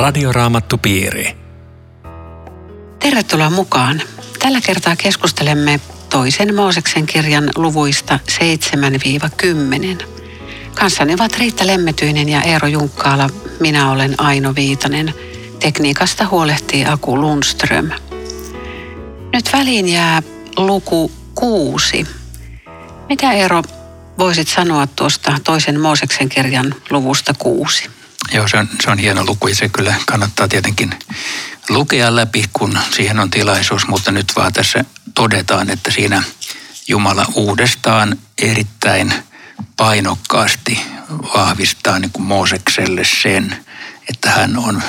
Radioraamattupiiri. Tervetuloa mukaan. Tällä kertaa keskustelemme toisen Mooseksen kirjan luvuista 7-10. Kanssani ovat Riitta Lemmetyinen ja Eero Junkkaala. Minä olen Aino Viitanen. Tekniikasta huolehtii Aku Lundström. Nyt väliin jää luku kuusi. Mitä Eero voisit sanoa tuosta toisen Mooseksen kirjan luvusta kuusi? Joo, se on, se on hieno luku ja se kyllä kannattaa tietenkin lukea läpi, kun siihen on tilaisuus, mutta nyt vaan tässä todetaan, että siinä Jumala uudestaan erittäin painokkaasti vahvistaa niin kuin Moosekselle sen, että hän on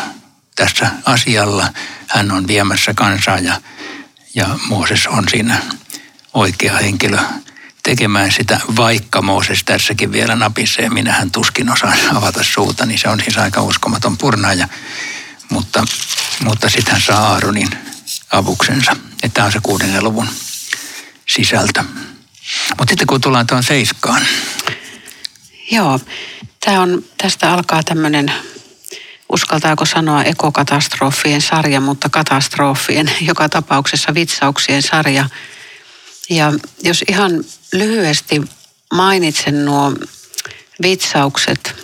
tässä asialla, hän on viemässä kansaa ja, ja Mooses on siinä oikea henkilö tekemään sitä, vaikka Mooses tässäkin vielä napisee. Minähän tuskin osaan avata suuta, niin se on siis aika uskomaton purnaaja. Mutta, mutta sitten hän saa Aaronin avuksensa. Tämä on se kuudennen luvun sisältö. Mutta sitten kun tullaan tuon seiskaan. Joo, tämä on, tästä alkaa tämmöinen, uskaltaako sanoa ekokatastrofien sarja, mutta katastrofien, joka tapauksessa vitsauksien sarja. Ja jos ihan lyhyesti mainitsen nuo vitsaukset,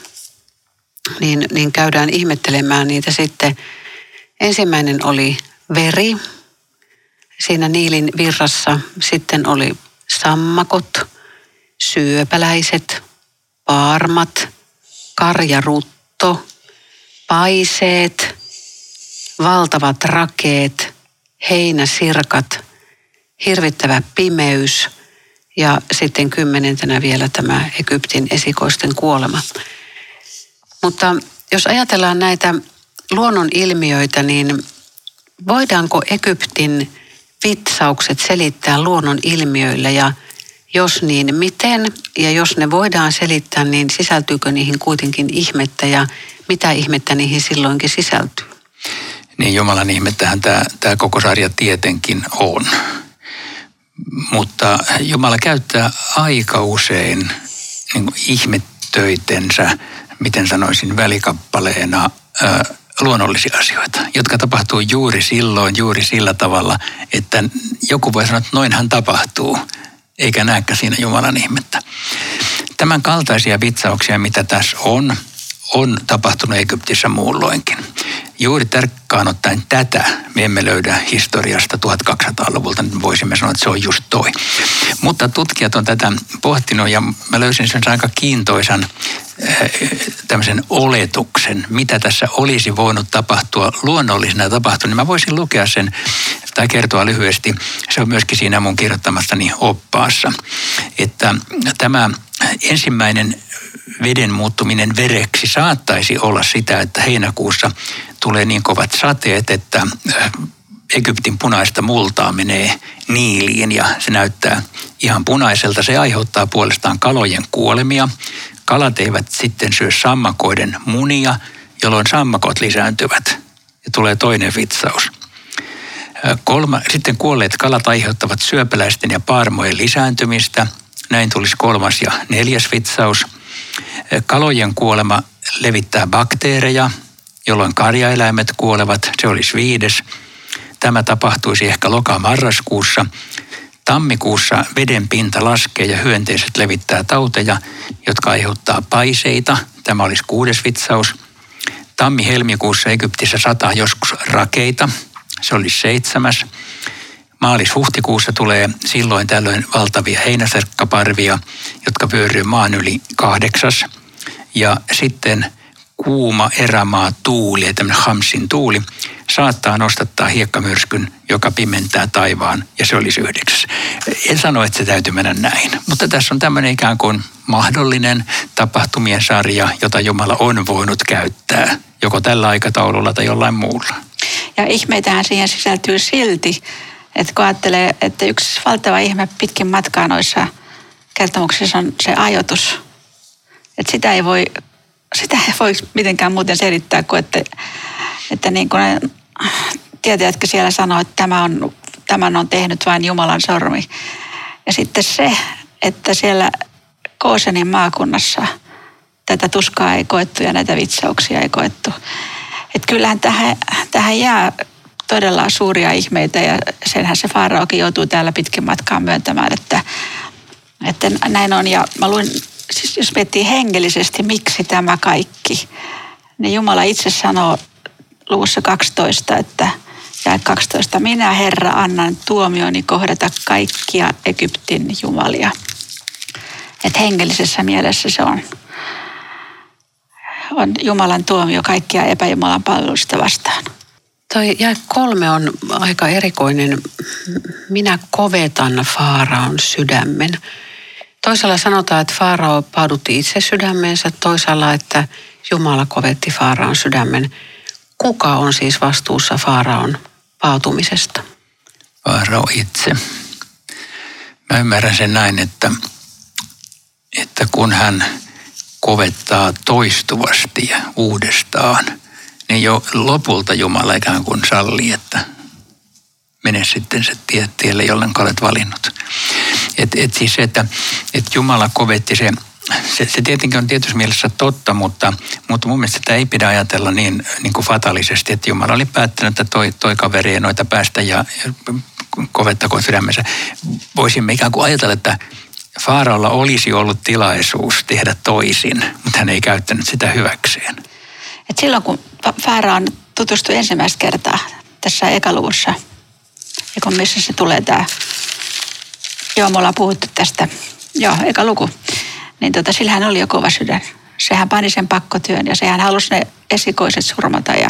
niin, niin käydään ihmettelemään niitä sitten. Ensimmäinen oli veri siinä Niilin virrassa. Sitten oli sammakot, syöpäläiset, paarmat, karjarutto, paiseet, valtavat rakeet, heinäsirkat, hirvittävä pimeys ja sitten kymmenentenä vielä tämä Egyptin esikoisten kuolema. Mutta jos ajatellaan näitä luonnon ilmiöitä, niin voidaanko Egyptin vitsaukset selittää luonnon ilmiöillä ja jos niin, miten? Ja jos ne voidaan selittää, niin sisältyykö niihin kuitenkin ihmettä ja mitä ihmettä niihin silloinkin sisältyy? Niin Jumalan ihmettähän tämä, tämä koko sarja tietenkin on. Mutta Jumala käyttää aika usein niin ihmettöitensä, miten sanoisin, välikappaleena ää, luonnollisia asioita, jotka tapahtuu juuri silloin, juuri sillä tavalla, että joku voi sanoa, että noinhan tapahtuu, eikä näekään siinä Jumalan ihmettä. Tämän kaltaisia vitsauksia, mitä tässä on, on tapahtunut Egyptissä muulloinkin. Juuri tarkkaan ottaen tätä me emme löydä historiasta 1200-luvulta, niin voisimme sanoa, että se on just toi. Mutta tutkijat on tätä pohtinut ja mä löysin sen aika kiintoisan tämmöisen oletuksen, mitä tässä olisi voinut tapahtua luonnollisena tapahtunut. Niin mä voisin lukea sen tai kertoa lyhyesti. Se on myöskin siinä mun kirjoittamassani oppaassa, että tämä ensimmäinen veden muuttuminen vereksi saattaisi olla sitä, että heinäkuussa tulee niin kovat sateet, että äh, Egyptin punaista multaa menee niiliin ja se näyttää ihan punaiselta. Se aiheuttaa puolestaan kalojen kuolemia. Kalat eivät sitten syö sammakoiden munia, jolloin sammakot lisääntyvät. Ja tulee toinen vitsaus. Kolma, sitten kuolleet kalat aiheuttavat syöpäläisten ja paarmojen lisääntymistä. Näin tulisi kolmas ja neljäs vitsaus – Kalojen kuolema levittää bakteereja, jolloin karjaeläimet kuolevat. Se olisi viides. Tämä tapahtuisi ehkä loka-marraskuussa. Tammikuussa veden pinta laskee ja hyönteiset levittää tauteja, jotka aiheuttaa paiseita. Tämä olisi kuudes vitsaus. Tammi-helmikuussa Egyptissä sataa joskus rakeita. Se olisi seitsemäs. Maalis-huhtikuussa tulee silloin tällöin valtavia heinäserkkaparvia, jotka vyöryy maan yli kahdeksas. Ja sitten kuuma erämaa tuuli, tämmöinen Hamsin tuuli, saattaa nostattaa hiekkamyrskyn, joka pimentää taivaan, ja se olisi yhdeksäs. En sano, että se täytyy mennä näin, mutta tässä on tämmöinen ikään kuin mahdollinen tapahtumien sarja, jota Jumala on voinut käyttää, joko tällä aikataululla tai jollain muulla. Ja ihmeitähän siihen sisältyy silti, että kun ajattelee, että yksi valtava ihme pitkin matkaa noissa kertomuksissa on se ajoitus. Että sitä ei voi, sitä ei voi mitenkään muuten selittää kuin, että, että niin kuin ne tietäjätkö siellä sanoo, että tämä on, tämän on tehnyt vain Jumalan sormi. Ja sitten se, että siellä Koosenin maakunnassa tätä tuskaa ei koettu ja näitä vitsauksia ei koettu. että kyllähän tähän, tähän jää todella suuria ihmeitä ja senhän se Faaraokin joutuu täällä pitkin matkaan myöntämään, että, että näin on. Ja mä luin, siis jos miettii hengellisesti, miksi tämä kaikki, niin Jumala itse sanoo luvussa 12, että ja 12. Minä Herra annan tuomioni kohdata kaikkia Egyptin jumalia. Et hengellisessä mielessä se on, on Jumalan tuomio kaikkia epäjumalan palvelusta vastaan. Toi jae kolme on aika erikoinen. Minä kovetan Faaraon sydämen. Toisella sanotaan, että Faarao paadutti itse sydämensä, toisella, että Jumala kovetti Faaraon sydämen. Kuka on siis vastuussa Faaraon paatumisesta? Faarao itse. Mä ymmärrän sen näin, että, että kun hän kovettaa toistuvasti ja uudestaan – niin jo lopulta Jumala ikään kuin sallii, että mene sitten se tie, tielle, jollen olet valinnut. Et, et siis se, että et Jumala kovetti se, se, se tietenkin on tietyssä mielessä totta, mutta, mutta mun mielestä sitä ei pidä ajatella niin, niin kuin fatalisesti, että Jumala oli päättänyt, että toi, toi kaveri ei noita päästä ja, ja kovettakoon sydämensä. Voisimme ikään kuin ajatella, että Faaralla olisi ollut tilaisuus tehdä toisin, mutta hän ei käyttänyt sitä hyväkseen. Et silloin kun Faaraan tutustui ensimmäistä kertaa tässä ekaluvussa, ja kun missä se tulee tämä, joo me ollaan puhuttu tästä, joo eka luku, niin tota, sillä hän oli jo kova sydän. Sehän pani sen pakkotyön ja sehän halusi ne esikoiset surmata. Ja,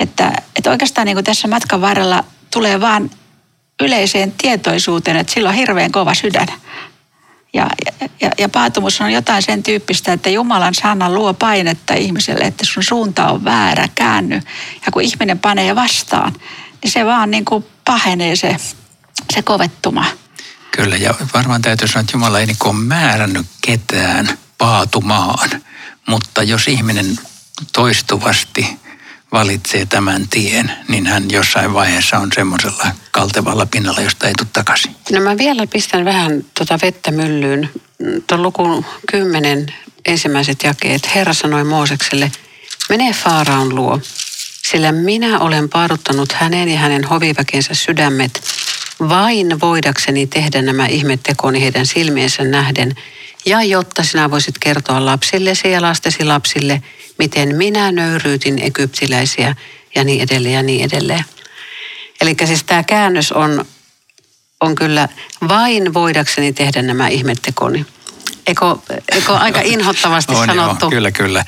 että, että oikeastaan niin kuin tässä matkan varrella tulee vaan yleiseen tietoisuuteen, että sillä on hirveän kova sydän. Ja, ja, ja paatumus on jotain sen tyyppistä, että Jumalan sana luo painetta ihmiselle, että sun suunta on väärä, käänny. Ja kun ihminen panee vastaan, niin se vaan niin kuin pahenee se, se kovettuma. Kyllä, ja varmaan täytyy sanoa, että Jumala ei niin ole määrännyt ketään paatumaan. Mutta jos ihminen toistuvasti valitsee tämän tien, niin hän jossain vaiheessa on semmoisella kaltevalla pinnalla, josta ei tule takaisin. No mä vielä pistän vähän tuota vettä myllyyn. Tuon luku 10 ensimmäiset jakeet. Herra sanoi Moosekselle, mene Faaraon luo, sillä minä olen paaduttanut hänen ja hänen hoviväkensä sydämet vain voidakseni tehdä nämä ihmettekoni heidän silmiensä nähden, ja jotta sinä voisit kertoa lapsillesi ja lastesi lapsille – miten minä nöyryytin egyptiläisiä ja niin edelleen ja niin edelleen. Eli siis tämä käännös on, on kyllä vain voidakseni tehdä nämä ihmettekoni. Eikö, eikö aika inhottavasti on, sanottu? Joo, kyllä, kyllä.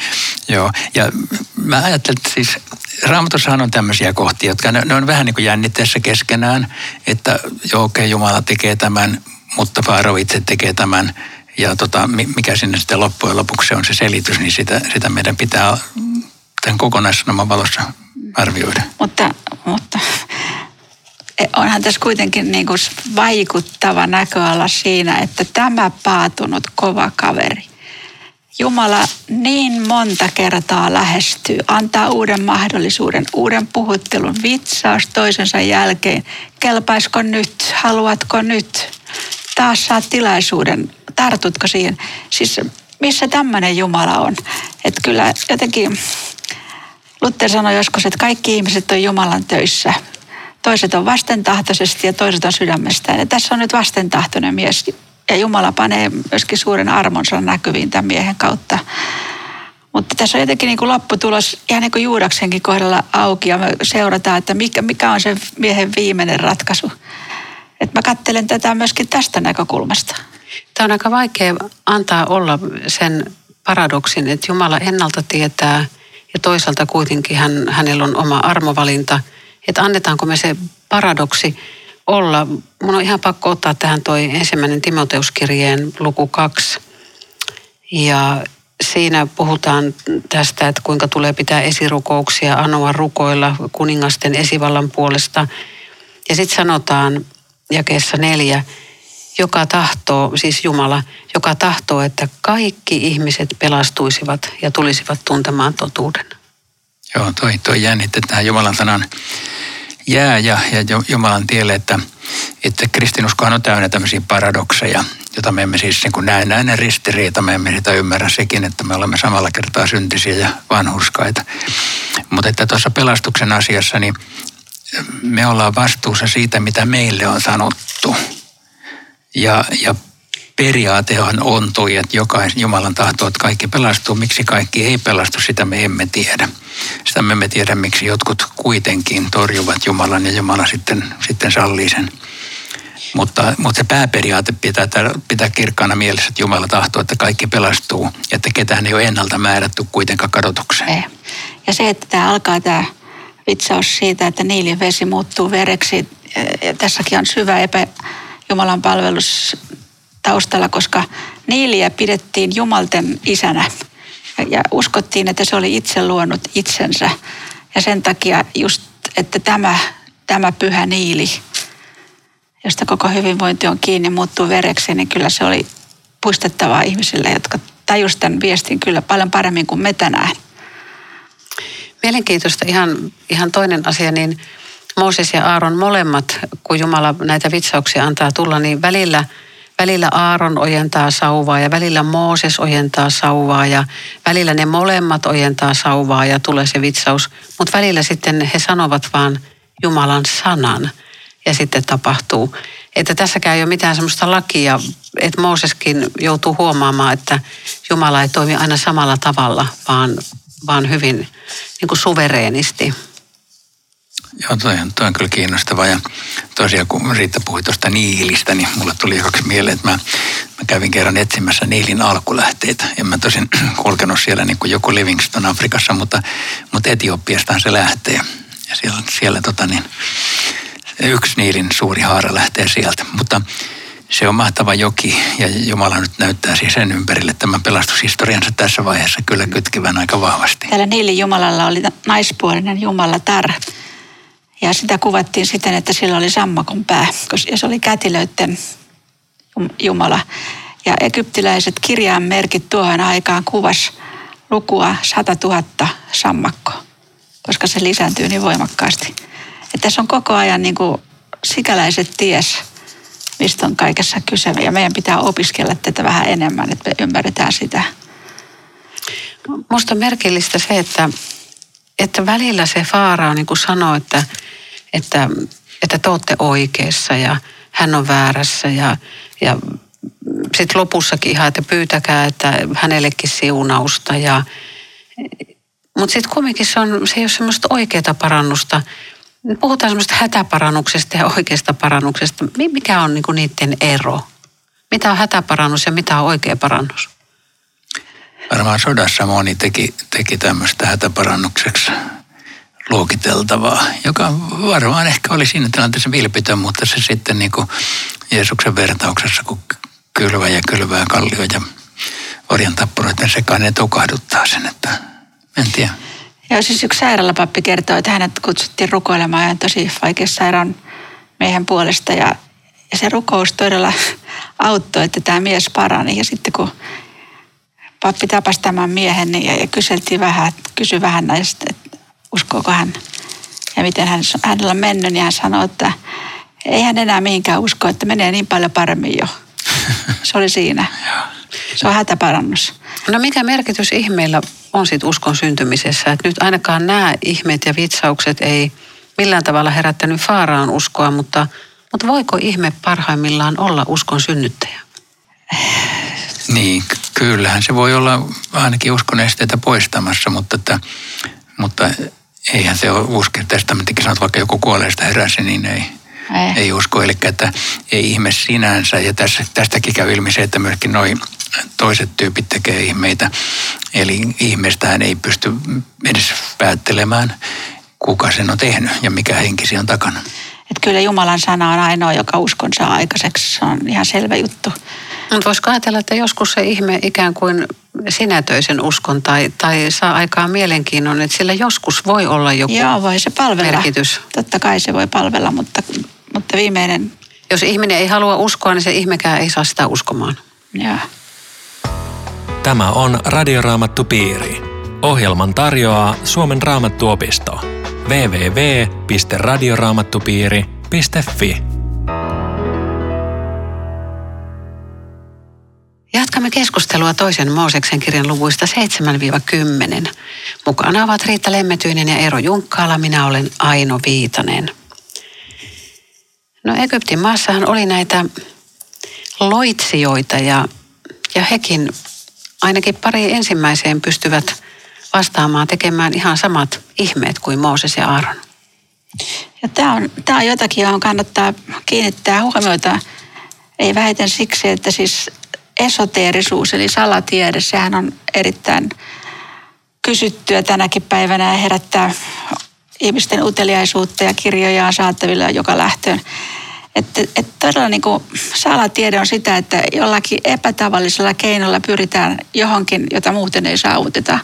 Joo. Ja mä ajattelen, että siis Raamatussahan on tämmöisiä kohtia, jotka ne, ne on vähän niin kuin jännitteessä keskenään, että joo, okei, okay, Jumala tekee tämän, mutta Faaro itse tekee tämän ja tota, mikä sinne sitten loppujen lopuksi on se selitys, niin sitä, sitä meidän pitää tämän kokonaissanoman valossa arvioida. Mutta, mutta e, onhan tässä kuitenkin niin kuin vaikuttava näköala siinä, että tämä paatunut kova kaveri, Jumala niin monta kertaa lähestyy, antaa uuden mahdollisuuden, uuden puhuttelun, vitsaus toisensa jälkeen. Kelpaisiko nyt, haluatko nyt? Taas saat tilaisuuden tartutko siihen? Siis missä tämmöinen Jumala on? Että kyllä jotenkin Luther sanoi joskus, että kaikki ihmiset on Jumalan töissä. Toiset on vastentahtoisesti ja toiset on sydämestään. Ja tässä on nyt vastentahtoinen mies. Ja Jumala panee myöskin suuren armonsa näkyviin tämän miehen kautta. Mutta tässä on jotenkin niin kuin lopputulos ihan niin kuin Juudaksenkin kohdalla auki ja me seurataan, että mikä, mikä on se miehen viimeinen ratkaisu. Et mä katselen tätä myöskin tästä näkökulmasta. Tämä on aika vaikea antaa olla sen paradoksin, että Jumala ennalta tietää ja toisaalta kuitenkin hän, hänellä on oma armovalinta. Että annetaanko me se paradoksi olla. Mun on ihan pakko ottaa tähän toi ensimmäinen Timoteuskirjeen luku kaksi. Ja siinä puhutaan tästä, että kuinka tulee pitää esirukouksia, anoa rukoilla kuningasten esivallan puolesta. Ja sitten sanotaan jakeessa neljä, joka tahtoo, siis Jumala, joka tahtoo, että kaikki ihmiset pelastuisivat ja tulisivat tuntemaan totuuden. Joo, toi, toi jännitte tähän Jumalan sanan jää ja, ja Jumalan tielle, että, että kristinuskohan on täynnä tämmöisiä paradokseja, jota me emme siis niin kuin näe näin ristiriita, me emme sitä ymmärrä sekin, että me olemme samalla kertaa syntisiä ja vanhurskaita. Mutta että tuossa pelastuksen asiassa, niin me ollaan vastuussa siitä, mitä meille on sanottu. Ja, ja periaatehan on toi, että jokaisen Jumalan tahto, että kaikki pelastuu. Miksi kaikki ei pelastu, sitä me emme tiedä. Sitä me emme tiedä, miksi jotkut kuitenkin torjuvat Jumalan ja Jumala sitten, sitten sallii sen. Mutta, mutta se pääperiaate pitää, pitää kirkkaana mielessä, että Jumala tahtoo, että kaikki pelastuu että ketään ei ole ennalta määrätty kuitenkaan kadotukseen. Ei. Ja se, että tämä alkaa tämä vitsaus siitä, että niilin vesi muuttuu vereksi, ja tässäkin on syvä epä Jumalan palvelus taustalla, koska Niiliä pidettiin Jumalten isänä ja uskottiin, että se oli itse luonut itsensä. Ja sen takia just, että tämä, tämä pyhä Niili, josta koko hyvinvointi on kiinni, muuttuu vereksi, niin kyllä se oli puistettavaa ihmisille, jotka tajusivat tämän viestin kyllä paljon paremmin kuin me tänään. Mielenkiintoista ihan, ihan toinen asia, niin Mooses ja Aaron molemmat, kun Jumala näitä vitsauksia antaa tulla, niin välillä – Välillä Aaron ojentaa sauvaa ja välillä Mooses ojentaa sauvaa ja välillä ne molemmat ojentaa sauvaa ja tulee se vitsaus. Mutta välillä sitten he sanovat vaan Jumalan sanan ja sitten tapahtuu. Että tässäkään ei ole mitään semmoista lakia, että Mooseskin joutuu huomaamaan, että Jumala ei toimi aina samalla tavalla, vaan, vaan hyvin niin kuin suvereenisti. Joo, toi on, toi on kyllä kiinnostavaa. Ja tosiaan kun Riitta puhui tuosta Niilistä, niin mulle tuli kaksi mieleen, että mä, mä kävin kerran etsimässä Niilin alkulähteitä. En mä tosin kulkenut siellä niin kuin joku Livingston Afrikassa, mutta, mutta Etiopiastaan se lähtee. Ja siellä, siellä tota niin, yksi Niilin suuri haara lähtee sieltä. Mutta se on mahtava joki ja Jumala nyt näyttää siis sen ympärille tämän pelastushistoriansa tässä vaiheessa kyllä kytkivän aika vahvasti. Täällä Niilin Jumalalla oli naispuolinen Jumala Tar ja sitä kuvattiin siten, että sillä oli sammakon pää, ja se oli kätilöiden Jumala. Ja egyptiläiset kirjainmerkit tuohon aikaan kuvas lukua 100 000 sammakko, koska se lisääntyy niin voimakkaasti. Että tässä on koko ajan niin kuin sikäläiset ties, mistä on kaikessa kyse. Ja meidän pitää opiskella tätä vähän enemmän, että me ymmärretään sitä. Minusta on merkillistä se, että, että välillä se Faara niin kuin sanoo, että että, että te olette oikeassa ja hän on väärässä ja, ja sitten lopussakin ihan, että pyytäkää, että hänellekin siunausta. Ja, mutta sitten kumminkin se, on, se ei ole semmoista oikeaa parannusta. Puhutaan semmoista hätäparannuksesta ja oikeasta parannuksesta. Mikä on niinku niiden ero? Mitä on hätäparannus ja mitä on oikea parannus? Varmaan sodassa moni teki, teki tämmöistä hätäparannukseksi luokiteltavaa, joka varmaan ehkä oli siinä tilanteessa vilpitön, mutta se sitten niin kuin Jeesuksen vertauksessa, kun kylvä ja kylvää kallio ja orjan tappuroiden sekaan, ne tukahduttaa sen, että en tiedä. Joo, siis yksi sairaalapappi kertoo, että hänet kutsuttiin rukoilemaan ja tosi vaikeassa sairaan miehen puolesta ja, ja se rukous todella auttoi, että tämä mies parani ja sitten kun pappi tapasi tämän miehen niin, ja, ja kyseltiin vähän, kysyi vähän näistä, että uskooko hän ja miten hän, hänellä on mennyt, niin hän sanoi, että ei hän enää mihinkään usko, että menee niin paljon paremmin jo. Se oli siinä. Se on hätäparannus. No mikä merkitys ihmeillä on sitten uskon syntymisessä? Että nyt ainakaan nämä ihmeet ja vitsaukset ei millään tavalla herättänyt Faaraan uskoa, mutta, mutta voiko ihme parhaimmillaan olla uskon synnyttäjä? Niin, kyllähän se voi olla ainakin uskon esteitä poistamassa, mutta, että, mutta eihän se ole uusi testamenttikin sanoo, että vaikka joku kuolleesta heräsi, niin ei, ei. ei usko. Eli että ei ihme sinänsä. Ja tässä, tästäkin käy ilmi se, että myöskin noin toiset tyypit tekee ihmeitä. Eli ihmeestähän ei pysty edes päättelemään, kuka sen on tehnyt ja mikä henki on takana. Että kyllä Jumalan sana on ainoa, joka uskon saa aikaiseksi. Se on ihan selvä juttu. Mutta voisiko ajatella, että joskus se ihme ikään kuin sinätöisen uskon tai, tai saa aikaan mielenkiinnon, että sillä joskus voi olla joku Joo, voi se palvella. merkitys. Totta kai se voi palvella, mutta, mutta viimeinen... Jos ihminen ei halua uskoa, niin se ihmekään ei saa sitä uskomaan. Joo. Tämä on Radioraamattu Piiri. Ohjelman tarjoaa Suomen raamattuopisto. www.radioraamattupiiri.fi Jatkamme keskustelua toisen Mooseksen kirjan luvuista 7-10. Mukana ovat Riitta Lemmetyinen ja Eero Junkkaala. Minä olen Aino Viitanen. No Egyptin maassahan oli näitä loitsijoita ja, ja hekin ainakin pari ensimmäiseen pystyvät vastaamaan tekemään ihan samat ihmeet kuin Mooses ja Aaron. Ja tämä, on, tämä on jotakin, johon kannattaa kiinnittää huomiota. Ei vähiten siksi, että siis esoteerisuus eli salatiede, sehän on erittäin kysyttyä tänäkin päivänä ja herättää ihmisten uteliaisuutta ja kirjoja on saatavilla joka lähtöön. Että, että todella niin kuin salatiede on sitä, että jollakin epätavallisella keinolla pyritään johonkin, jota muuten ei saavuteta.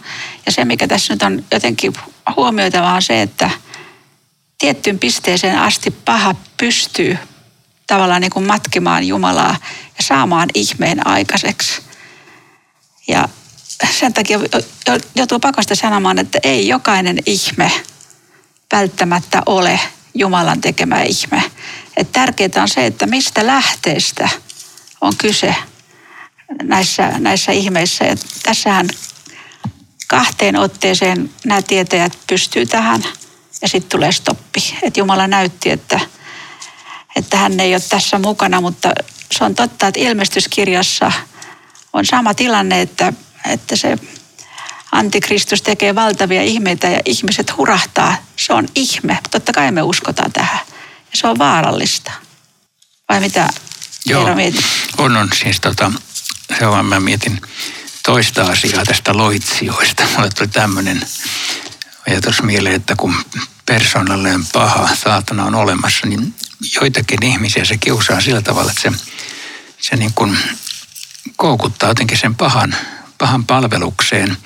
Ja se, mikä tässä nyt on jotenkin huomioitavaa, on se, että tiettyyn pisteeseen asti paha pystyy tavallaan niin kuin matkimaan Jumalaa ja saamaan ihmeen aikaiseksi. Ja sen takia joutuu pakosta sanomaan, että ei jokainen ihme välttämättä ole Jumalan tekemä ihme. Et tärkeää on se, että mistä lähteestä on kyse näissä, näissä ihmeissä. Ja tässähän kahteen otteeseen nämä tietäjät pystyy tähän ja sitten tulee stoppi. Et Jumala näytti, että, että hän ei ole tässä mukana, mutta se on totta, että ilmestyskirjassa on sama tilanne, että, että se antikristus tekee valtavia ihmeitä ja ihmiset hurahtaa. Se on ihme. Totta kai me uskotaan tähän. Ja se on vaarallista. Vai mitä Joo, on, on. Siis tota, se on, mä mietin toista asiaa tästä loitsijoista. Mulle tuli tämmöinen ajatus mieleen, että kun persoonalleen paha saatana on olemassa, niin joitakin ihmisiä se kiusaa sillä tavalla, että se, se niin kuin koukuttaa jotenkin sen pahan, pahan palvelukseen.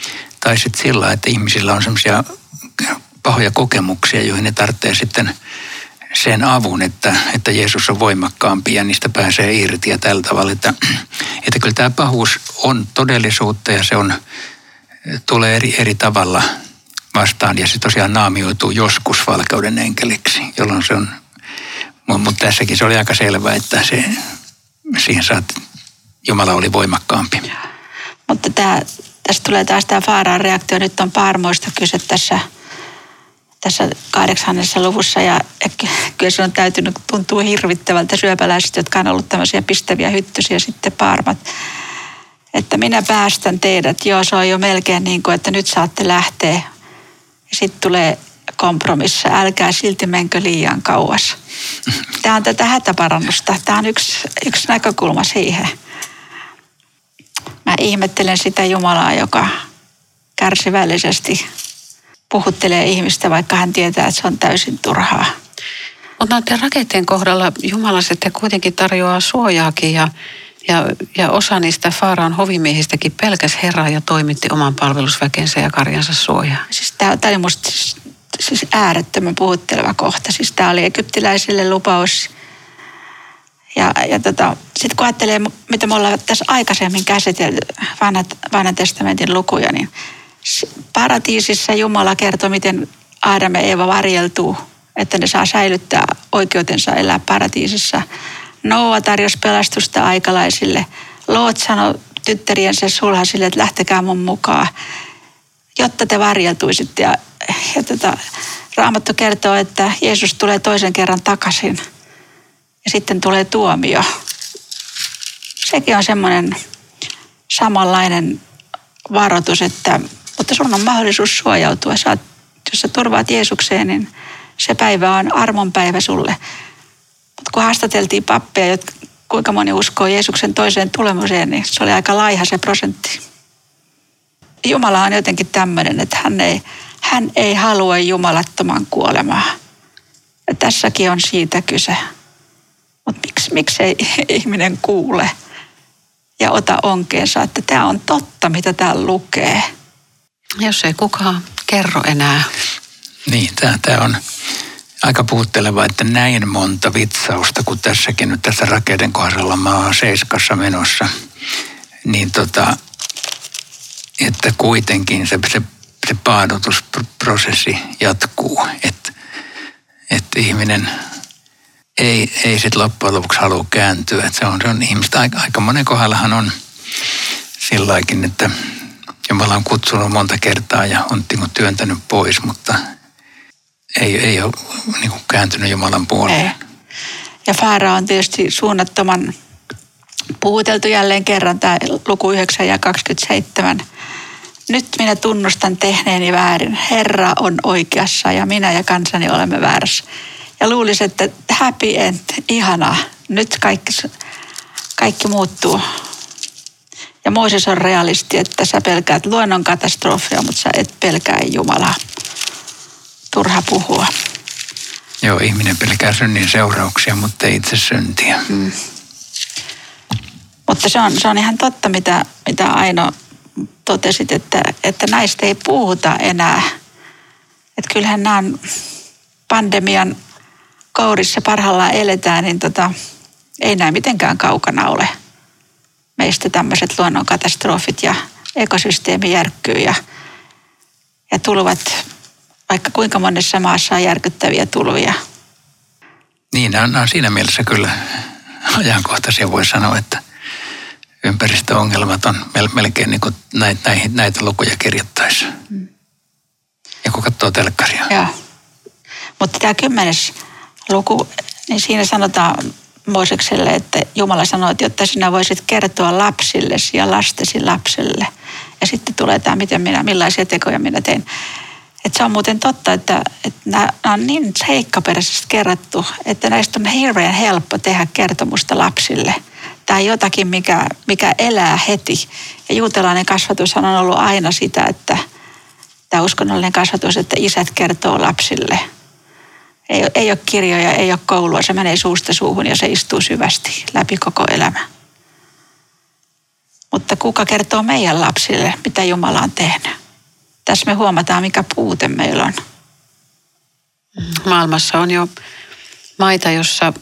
Tai sitten sillä, että ihmisillä on semmoisia pahoja kokemuksia, joihin ne tarvitsee sitten sen avun, että, että Jeesus on voimakkaampi ja niistä pääsee irti ja tällä tavalla. Että, että kyllä tämä pahuus on todellisuutta ja se on, tulee eri, eri tavalla vastaan ja se tosiaan naamioituu joskus valkeuden enkeliksi, jolloin se on, mutta tässäkin se oli aika selvää, että se, siihen saat, Jumala oli voimakkaampi. Mutta tämä, tästä tulee taas tämä Faaraan reaktio. Nyt on paarmoista kyse tässä, tässä kahdeksannessa luvussa ja kyllä se on täytynyt tuntua hirvittävältä syöpäläisistä, jotka on ollut tämmöisiä pistäviä hyttysiä sitten paarmat. Että minä päästän teidät. Joo, se on jo melkein niin kuin, että nyt saatte lähteä. Ja sitten tulee kompromissa, älkää silti menkö liian kauas. Tämä on tätä hätäparannusta. Tämä on yksi, yksi näkökulma siihen. Mä ihmettelen sitä Jumalaa, joka kärsivällisesti puhuttelee ihmistä, vaikka hän tietää, että se on täysin turhaa. Mutta näiden rakenteen kohdalla Jumala sitten kuitenkin tarjoaa suojaakin ja, ja, ja osa niistä Faaraan hovimiehistäkin pelkäs Herraa ja toimitti oman palvelusväkensä ja karjansa suojaa. Siis tämä oli musta siis, siis äärettömän puhutteleva kohta. Siis tämä oli egyptiläisille lupaus ja, ja tota, sitten kun ajattelee, mitä me ollaan tässä aikaisemmin käsitelty vanhat, vanhan testamentin lukuja, niin paratiisissa Jumala kertoo, miten Aadam ja Eeva varjeltuu, että ne saa säilyttää oikeutensa elää paratiisissa. Noa tarjosi pelastusta aikalaisille. Loot sanoi tyttäriensä sulhasille, että lähtekää mun mukaan, jotta te varjeltuisitte. Ja, ja tota, Raamattu kertoo, että Jeesus tulee toisen kerran takaisin – ja sitten tulee tuomio. Sekin on semmoinen samanlainen varoitus, että mutta sun on mahdollisuus suojautua. Sä jos sä turvaat Jeesukseen, niin se päivä on armon päivä sulle. Mutta kun haastateltiin pappeja, jotka, kuinka moni uskoo Jeesuksen toiseen tulemuseen, niin se oli aika laiha se prosentti. Jumala on jotenkin tämmöinen, että hän ei, hän ei halua jumalattoman kuolemaa. Ja tässäkin on siitä kyse. Mutta miksi, miksi ei ihminen kuule ja ota onkeensa, että tämä on totta, mitä täällä lukee. Jos ei kukaan kerro enää. Niin, tämä on aika puhutteleva, että näin monta vitsausta, kun tässäkin nyt tässä rakeiden kohdalla maa seiskassa menossa, niin tota, että kuitenkin se, se, se paadotusprosessi jatkuu, että, että ihminen ei, ei sitten loppujen lopuksi halua kääntyä. Et se on, se on ihmistä, aika, aika monen kohdallahan on silläkin, että Jumala on kutsunut monta kertaa ja on niin työntänyt pois, mutta ei, ei ole niin kuin kääntynyt Jumalan puoleen. Ei. Ja Faara on tietysti suunnattoman puhuteltu jälleen kerran, tämä luku 9 ja 27. Nyt minä tunnustan tehneeni väärin. Herra on oikeassa ja minä ja kansani olemme väärässä. Ja luulisin, että happy end, ihanaa. Nyt kaikki, kaikki muuttuu. Ja Mooses on realisti, että sä pelkäät luonnonkatastrofia, mutta sä et pelkää Jumalaa. Turha puhua. Joo, ihminen pelkää synnin seurauksia, mutta ei itse syntiä. Mm. Mutta se on, se on ihan totta, mitä, mitä Aino totesit, että, että näistä ei puhuta enää. Että kyllähän nämä on pandemian kourissa parhaillaan eletään, niin tota, ei näin mitenkään kaukana ole meistä tämmöiset luonnonkatastrofit ja ekosysteemi järkkyy ja, ja tulvat, vaikka kuinka monessa maassa on järkyttäviä tulvia. Niin, nämä on siinä mielessä kyllä ajankohtaisia voi sanoa, että ympäristöongelmat on melkein niin kuin näitä, näitä, näitä lukuja kirjoittaisi. Mm. Ja kun katsoo telkkaria. Joo. Mutta tämä kymmenes luku, niin siinä sanotaan Moosekselle, että Jumala sanoi, että sinä voisit kertoa lapsillesi ja lastesi lapselle. Ja sitten tulee tämä, miten minä, millaisia tekoja minä tein. Että se on muuten totta, että, että nämä on niin seikkaperäisesti kerrottu, että näistä on hirveän helppo tehdä kertomusta lapsille. Tai jotakin, mikä, mikä elää heti. Ja juutalainen kasvatus on ollut aina sitä, että tämä uskonnollinen kasvatus, että isät kertoo lapsille – ei, ei ole kirjoja, ei ole koulua, se menee suusta suuhun ja se istuu syvästi läpi koko elämä. Mutta kuka kertoo meidän lapsille, mitä Jumala on tehnyt? Tässä me huomataan, mikä puute meillä on. Maailmassa on jo maita, jossa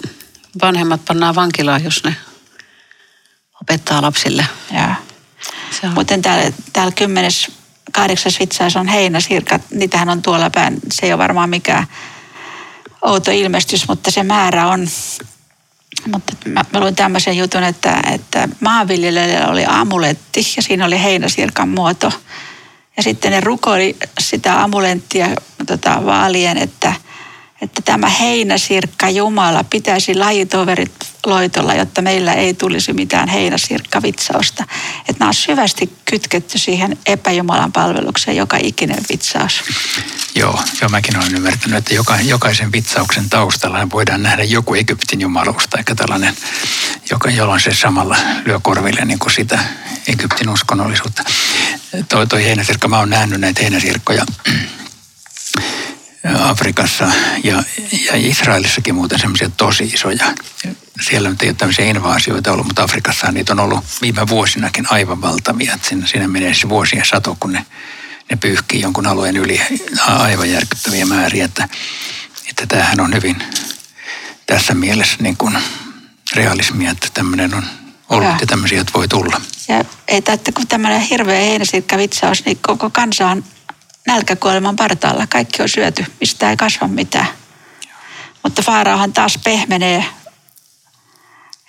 vanhemmat pannaan vankilaan, jos ne opettaa lapsille. Joo. Mutta täällä, täällä kymmenes, kahdeksas vitsaus on heinäsirkat. Niitähän on tuolla päin. Se ei ole varmaan mikään outo ilmestys, mutta se määrä on mutta mä, mä luin tämmöisen jutun, että, että maanviljelijöillä oli amuletti ja siinä oli heinäsirkan muoto. Ja sitten ne rukoili sitä amulenttia tota, vaalien, että – että tämä heinäsirkka Jumala pitäisi lajitoverit loitolla, jotta meillä ei tulisi mitään heinäsirkkavitsausta. Että nämä on syvästi kytketty siihen epäjumalan palvelukseen, joka ikinen vitsaus. Joo, joo mäkin olen ymmärtänyt, että joka, jokaisen vitsauksen taustalla voidaan nähdä joku Egyptin jumaluus tai tällainen, joka, jolloin se samalla lyö korville niin kuin sitä Egyptin uskonnollisuutta. Toi, toi heinäsirkka, mä oon nähnyt näitä heinäsirkkoja Afrikassa ja, ja Israelissakin muuten semmoisia tosi isoja. Siellä nyt ei ole tämmöisiä invaasioita ollut, mutta Afrikassa niitä on ollut viime vuosinakin aivan valtavia. Että siinä, siinä menee se vuosien sato, kun ne, ne pyyhkii jonkun alueen yli aivan järkyttäviä määriä. Että, että tämähän on hyvin tässä mielessä niin kuin realismia, että tämmöinen on ollut ja, ja tämmöisiä voi tulla. Ja ei että kun tämmöinen hirveä vitsaus, niin koko kansa on nälkäkuoleman partaalla. Kaikki on syöty, mistä ei kasva mitään. Mutta Faaraahan taas pehmenee,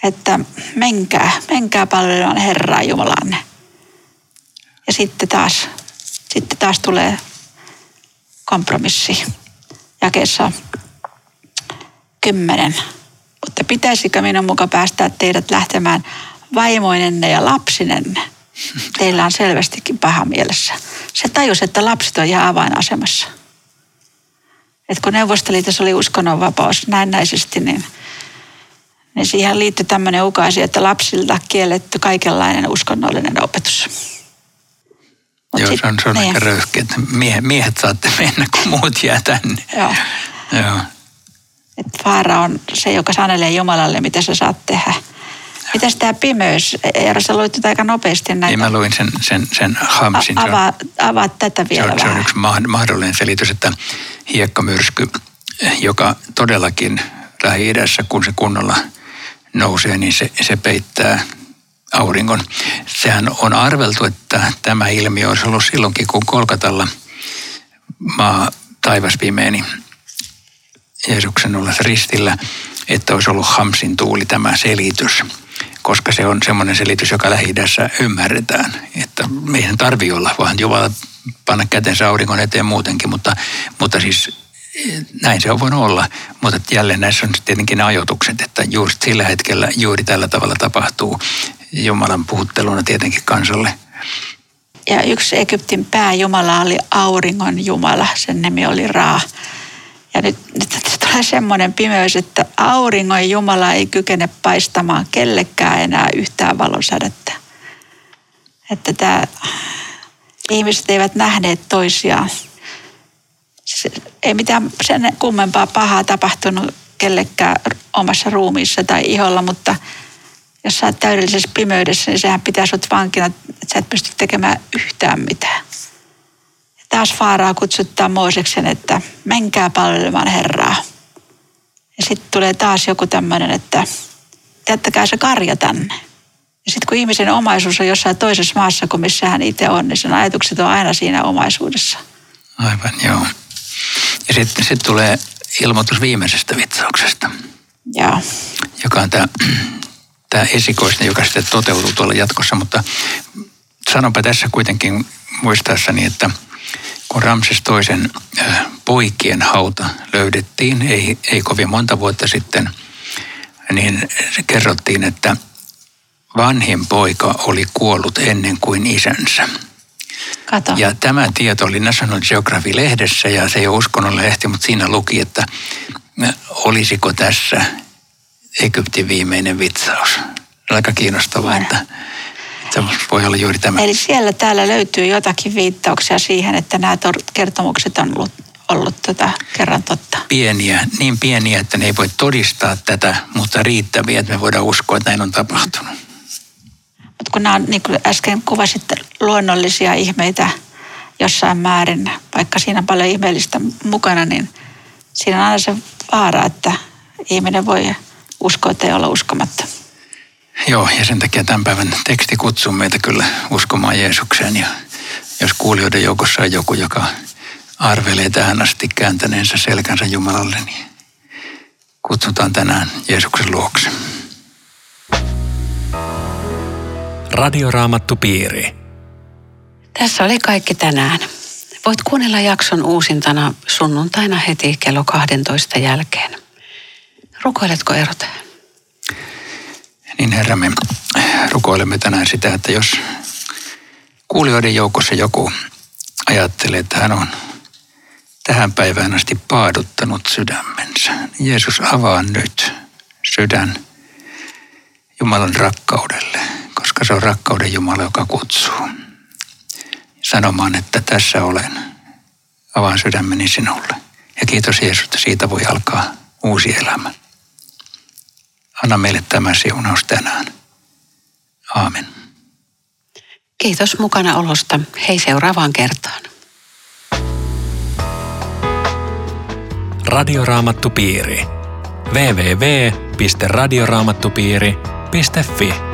että menkää, menkää palvelemaan Herraa Jumalanne. Ja sitten taas, sitten taas tulee kompromissi jakeessa kymmenen. Mutta pitäisikö minun muka päästää teidät lähtemään vaimoinenne ja lapsinenne? Teillä on selvästikin paha mielessä. Se tajus, että lapset on ihan avainasemassa. Et kun Neuvostoliitossa oli uskonnonvapaus näennäisesti, niin, niin siihen liittyi tämmöinen ukaisi, että lapsilta kielletty kaikenlainen uskonnollinen opetus. Mut Joo, sit, se on, se on niin. aika röyhkeä, että miehet, miehet saatte mennä, kun muut jää tänne. Joo. Joo. Et Faara on se, joka sanelee Jumalalle, mitä sä saat tehdä. Mitäs tämä pimeys? Eero, sä luit aika nopeasti näitä. Niin mä luin sen, sen, sen Hamsin. A- avaa, avaa tätä vielä se on, vähän. Se on yksi mahdollinen selitys, että hiekkamyrsky, joka todellakin Lähi-idässä, kun se kunnolla nousee, niin se, se peittää auringon. Sehän on arveltu, että tämä ilmiö olisi ollut silloinkin, kun Kolkatalla maa taivas pimeeni Jeesuksen ollessa ristillä, että olisi ollut Hamsin tuuli tämä selitys koska se on semmoinen selitys, joka lähi ymmärretään. Että meidän tarvii olla, vaan Jumala panna kätensä auringon eteen muutenkin, mutta, mutta siis näin se on voinut olla. Mutta jälleen näissä on tietenkin ne ajoitukset, että juuri sillä hetkellä juuri tällä tavalla tapahtuu Jumalan puhutteluna tietenkin kansalle. Ja yksi Egyptin pääjumala oli auringon jumala, sen nimi oli Ra. Ja nyt, nyt tulee semmoinen pimeys, että auringon Jumala ei kykene paistamaan kellekään enää yhtään valonsädettä. Että tämä, ihmiset eivät nähneet toisiaan. Se, ei mitään sen kummempaa pahaa tapahtunut kellekään omassa ruumiissa tai iholla, mutta jos sä oot täydellisessä pimeydessä, niin sehän pitää sut vankina, että sä et pysty tekemään yhtään mitään taas Faaraa kutsuttaa Mooseksen, että menkää palvelemaan Herraa. Ja sitten tulee taas joku tämmöinen, että jättäkää se karja tänne. Ja sitten kun ihmisen omaisuus on jossain toisessa maassa kuin missä hän itse on, niin sen ajatukset on aina siinä omaisuudessa. Aivan, joo. Ja sitten sit tulee ilmoitus viimeisestä vitsauksesta. Joo. Joka on tämä esikoisten, joka sitten toteutuu tuolla jatkossa, mutta sanonpa tässä kuitenkin muistaessani, että – kun Ramses toisen poikien hauta löydettiin, ei, ei kovin monta vuotta sitten, niin se kerrottiin, että vanhin poika oli kuollut ennen kuin isänsä. Kato. Ja tämä tieto oli National Geography-lehdessä ja se ei ole uskonnon lehti, mutta siinä luki, että olisiko tässä Egyptin viimeinen vitsaus. Aika kiinnostavaa, että se voi olla juuri tämä. Eli siellä täällä löytyy jotakin viittauksia siihen, että nämä kertomukset on ollut, ollut tota, kerran totta. Pieniä, niin pieniä, että ne ei voi todistaa tätä, mutta riittäviä, että me voidaan uskoa, että näin on tapahtunut. Mutta kun nämä on, niin kuin äsken kuvasit, luonnollisia ihmeitä jossain määrin, vaikka siinä on paljon ihmeellistä mukana, niin siinä on aina se vaara, että ihminen voi uskoa tai olla uskomatta. Joo, ja sen takia tämän päivän teksti kutsuu meitä kyllä uskomaan Jeesukseen. Ja jos kuulijoiden joukossa on joku, joka arvelee tähän asti kääntäneensä selkänsä Jumalalle, niin kutsutaan tänään Jeesuksen luokse. Radioraamattu piiri. Tässä oli kaikki tänään. Voit kuunnella jakson uusintana sunnuntaina heti kello 12 jälkeen. Rukoiletko erot? Niin Herra, me rukoilemme tänään sitä, että jos kuulijoiden joukossa joku ajattelee, että hän on tähän päivään asti paaduttanut sydämensä, niin Jeesus avaa nyt sydän Jumalan rakkaudelle, koska se on rakkauden Jumala, joka kutsuu. Sanomaan, että tässä olen, avaan sydämeni sinulle. Ja kiitos Jeesus, että siitä voi alkaa uusi elämä. Anna meille tämä siunaus tänään. Aamen. Kiitos mukana olosta. Hei seuraavaan kertaan. Radioraamattupiiri. www.radioraamattupiiri.fi